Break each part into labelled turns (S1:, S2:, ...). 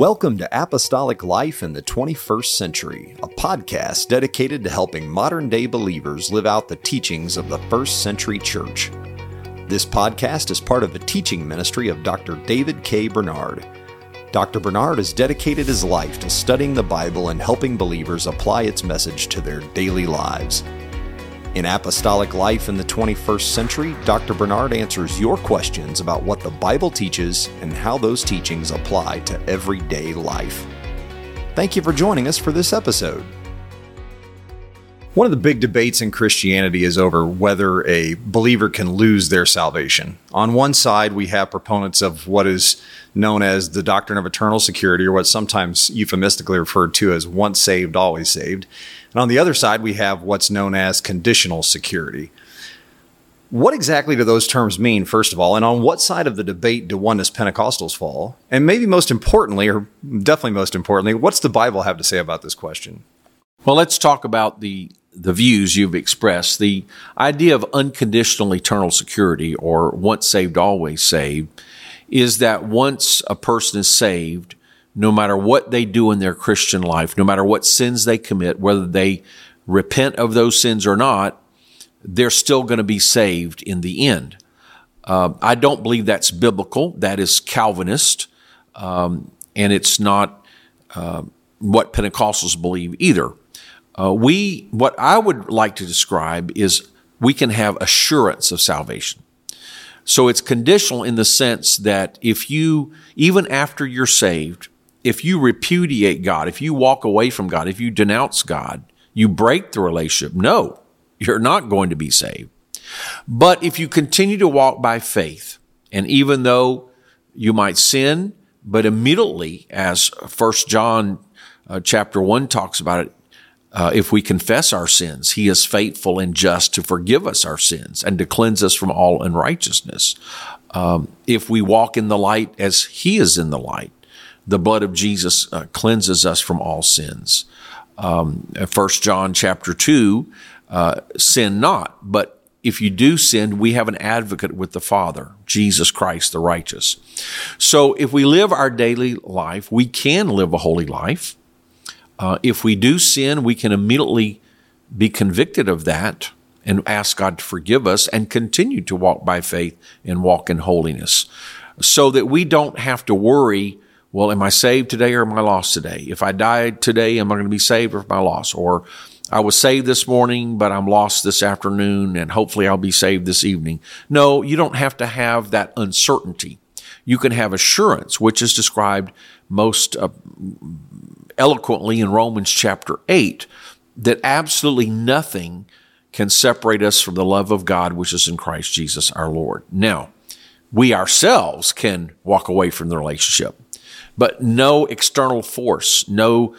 S1: Welcome to Apostolic Life in the 21st Century, a podcast dedicated to helping modern day believers live out the teachings of the first century church. This podcast is part of the teaching ministry of Dr. David K. Bernard. Dr. Bernard has dedicated his life to studying the Bible and helping believers apply its message to their daily lives. In Apostolic Life in the 21st Century, Dr. Bernard answers your questions about what the Bible teaches and how those teachings apply to everyday life. Thank you for joining us for this episode. One of the big debates in Christianity is over whether a believer can lose their salvation. On one side, we have proponents of what is known as the doctrine of eternal security, or what's sometimes euphemistically referred to as once saved, always saved. And on the other side, we have what's known as conditional security. What exactly do those terms mean, first of all? And on what side of the debate do oneness Pentecostals fall? And maybe most importantly, or definitely most importantly, what's the Bible have to say about this question?
S2: Well, let's talk about the the views you've expressed. The idea of unconditional eternal security or once saved, always saved is that once a person is saved, no matter what they do in their Christian life, no matter what sins they commit, whether they repent of those sins or not, they're still going to be saved in the end. Uh, I don't believe that's biblical. That is Calvinist, um, and it's not uh, what Pentecostals believe either. Uh, we, what I would like to describe is we can have assurance of salvation. So it's conditional in the sense that if you, even after you're saved, if you repudiate God, if you walk away from God, if you denounce God, you break the relationship. No, you're not going to be saved. But if you continue to walk by faith, and even though you might sin, but immediately, as First John uh, chapter one talks about it, uh, if we confess our sins, he is faithful and just to forgive us our sins and to cleanse us from all unrighteousness. Um, if we walk in the light as he is in the light, the blood of Jesus uh, cleanses us from all sins. Um, First John chapter two, uh, sin not, but if you do sin, we have an advocate with the Father, Jesus Christ the righteous. So if we live our daily life, we can live a holy life. Uh, if we do sin, we can immediately be convicted of that and ask God to forgive us and continue to walk by faith and walk in holiness so that we don't have to worry well, am I saved today or am I lost today? If I died today, am I going to be saved or am I lost? Or I was saved this morning, but I'm lost this afternoon and hopefully I'll be saved this evening. No, you don't have to have that uncertainty. You can have assurance, which is described most uh, eloquently in Romans chapter 8, that absolutely nothing can separate us from the love of God, which is in Christ Jesus our Lord. Now, we ourselves can walk away from the relationship but no external force, no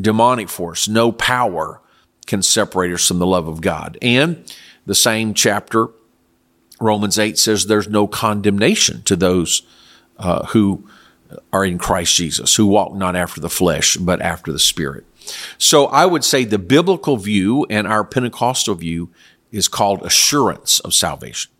S2: demonic force, no power can separate us from the love of God. And the same chapter, Romans 8 says there's no condemnation to those uh, who are in Christ Jesus, who walk not after the flesh, but after the Spirit. So I would say the biblical view and our Pentecostal view is called assurance of salvation.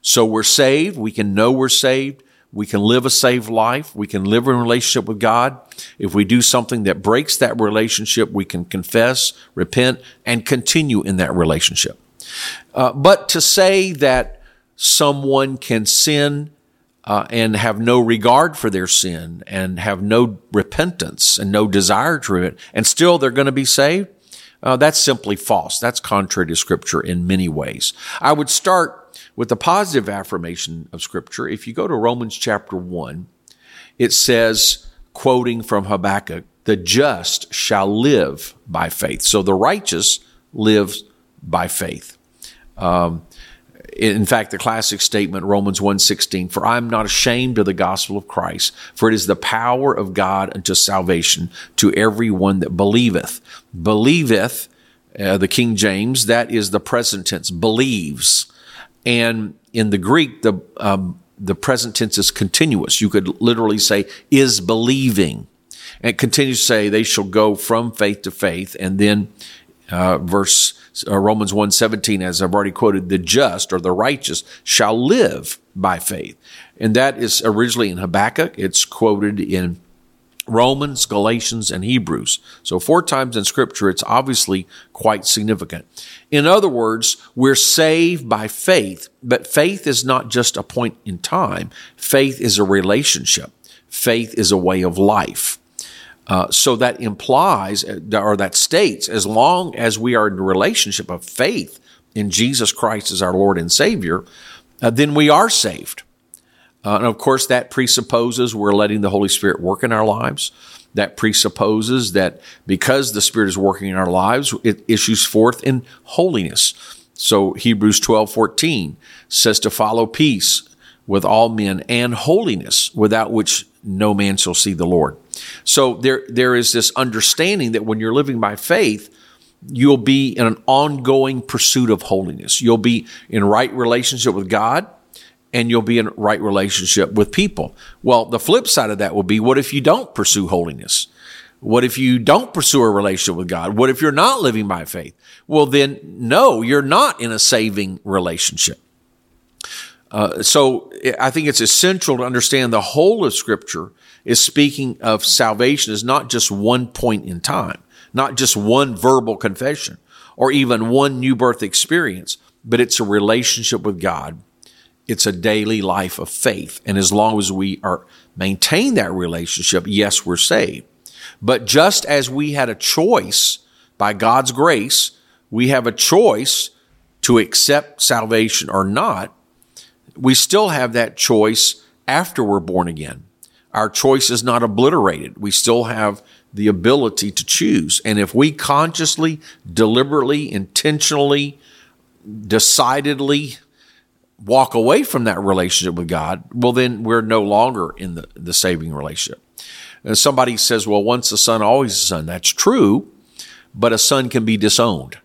S2: So we're saved. We can know we're saved. We can live a saved life. We can live in relationship with God. If we do something that breaks that relationship, we can confess, repent, and continue in that relationship. Uh, but to say that someone can sin uh, and have no regard for their sin and have no repentance and no desire to it, and still they're going to be saved, uh, that's simply false. That's contrary to Scripture in many ways. I would start with the positive affirmation of Scripture, if you go to Romans chapter 1, it says, quoting from Habakkuk, the just shall live by faith. So the righteous lives by faith. Um, in fact, the classic statement, Romans 1.16, for I am not ashamed of the gospel of Christ, for it is the power of God unto salvation to every one that believeth. Believeth, uh, the King James, that is the present tense, believes. And in the Greek, the um, the present tense is continuous. You could literally say is believing. And it continues to say they shall go from faith to faith. And then uh, verse uh, Romans 1:17 as I've already quoted the just or the righteous shall live by faith. And that is originally in Habakkuk. It's quoted in Romans, Galatians, and Hebrews. So, four times in Scripture, it's obviously quite significant. In other words, we're saved by faith, but faith is not just a point in time. Faith is a relationship. Faith is a way of life. Uh, so that implies, uh, or that states, as long as we are in a relationship of faith in Jesus Christ as our Lord and Savior, uh, then we are saved. Uh, and of course, that presupposes we're letting the Holy Spirit work in our lives. That presupposes that because the Spirit is working in our lives, it issues forth in holiness. So Hebrews 12, 14 says to follow peace with all men and holiness, without which no man shall see the Lord. So there, there is this understanding that when you're living by faith, you'll be in an ongoing pursuit of holiness. You'll be in right relationship with God and you'll be in right relationship with people. Well, the flip side of that will be what if you don't pursue holiness? What if you don't pursue a relationship with God? What if you're not living by faith? Well, then no, you're not in a saving relationship. Uh, so I think it's essential to understand the whole of Scripture is speaking of salvation as not just one point in time, not just one verbal confession or even one new birth experience, but it's a relationship with God it's a daily life of faith. And as long as we are maintain that relationship, yes, we're saved. But just as we had a choice by God's grace, we have a choice to accept salvation or not. We still have that choice after we're born again. Our choice is not obliterated. We still have the ability to choose. And if we consciously, deliberately, intentionally, decidedly walk away from that relationship with God, well, then we're no longer in the, the saving relationship. And somebody says, well, once a son, always a son. That's true, but a son can be disowned.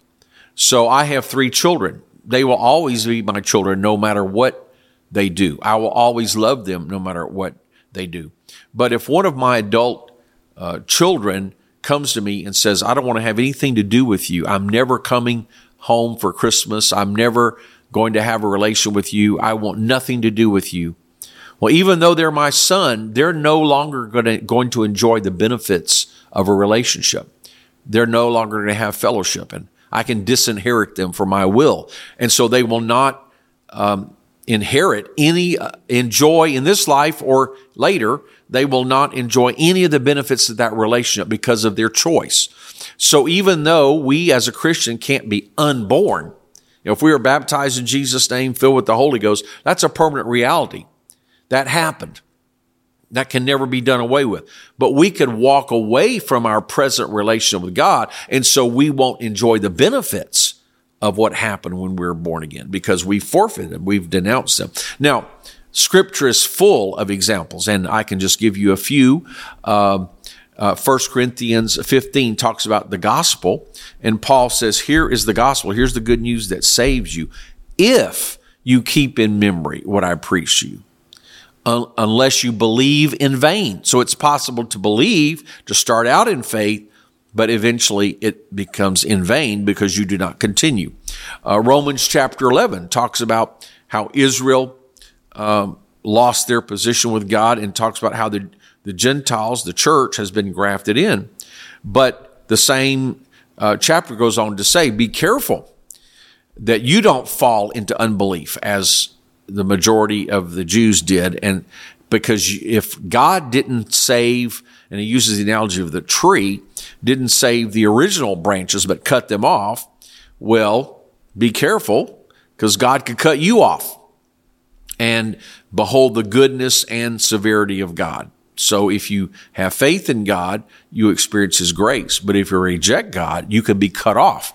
S2: So I have three children. They will always be my children no matter what they do. I will always love them no matter what they do. But if one of my adult uh, children comes to me and says, I don't want to have anything to do with you. I'm never coming home for Christmas. I'm never going to have a relation with you. I want nothing to do with you. Well, even though they're my son, they're no longer going to, going to enjoy the benefits of a relationship. They're no longer going to have fellowship and I can disinherit them for my will. And so they will not, um, inherit any uh, enjoy in this life or later. They will not enjoy any of the benefits of that relationship because of their choice. So even though we as a Christian can't be unborn, if we are baptized in Jesus' name, filled with the Holy Ghost, that's a permanent reality. That happened. That can never be done away with. But we could walk away from our present relationship with God, and so we won't enjoy the benefits of what happened when we were born again because we forfeited, them, we've denounced them. Now, Scripture is full of examples, and I can just give you a few. Uh, uh, 1 Corinthians 15 talks about the gospel, and Paul says, Here is the gospel. Here's the good news that saves you. If you keep in memory what I preach you, un- unless you believe in vain. So it's possible to believe, to start out in faith, but eventually it becomes in vain because you do not continue. Uh, Romans chapter 11 talks about how Israel um, lost their position with God and talks about how the the Gentiles, the church, has been grafted in. But the same uh, chapter goes on to say, be careful that you don't fall into unbelief as the majority of the Jews did. And because if God didn't save, and he uses the analogy of the tree, didn't save the original branches, but cut them off, well, be careful because God could cut you off and behold the goodness and severity of God. So if you have faith in God, you experience His grace. But if you reject God, you can be cut off.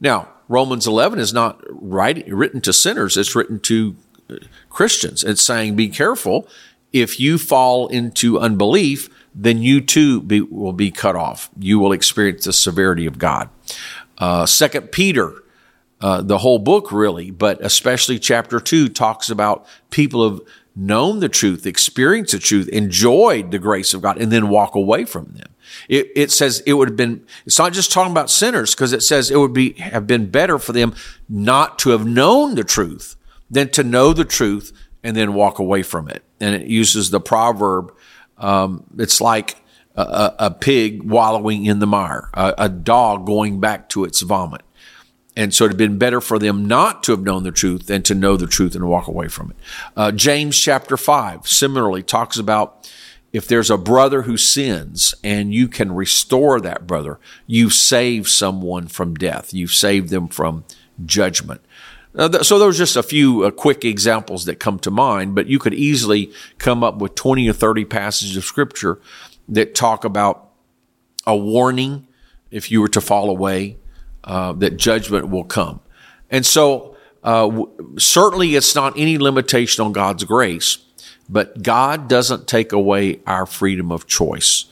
S2: Now, Romans 11 is not written to sinners. It's written to uh, Christians. It's saying, be careful. If you fall into unbelief, then you too be, will be cut off. You will experience the severity of God. Uh, Second Peter, uh, the whole book really, but especially chapter two talks about people have known the truth, experienced the truth, enjoyed the grace of God, and then walk away from them. It, it says it would have been, it's not just talking about sinners, because it says it would be, have been better for them not to have known the truth than to know the truth and then walk away from it. And it uses the proverb, um, it's like, a, a pig wallowing in the mire, a, a dog going back to its vomit. And so it had been better for them not to have known the truth than to know the truth and walk away from it. Uh, James chapter 5 similarly talks about if there's a brother who sins and you can restore that brother, you save someone from death. You save them from judgment. Uh, so those are just a few uh, quick examples that come to mind, but you could easily come up with 20 or 30 passages of scripture that talk about a warning if you were to fall away, uh, that judgment will come. And so, uh, w- certainly it's not any limitation on God's grace, but God doesn't take away our freedom of choice.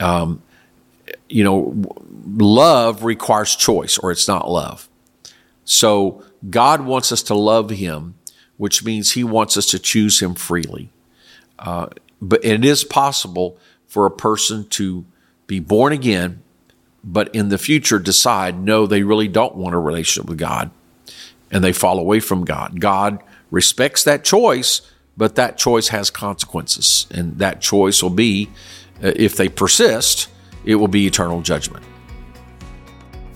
S2: Um, you know, love requires choice or it's not love. So God wants us to love Him, which means He wants us to choose Him freely. Uh, but it is possible for a person to be born again, but in the future decide, no, they really don't want a relationship with God and they fall away from God. God respects that choice, but that choice has consequences. And that choice will be, uh, if they persist, it will be eternal judgment.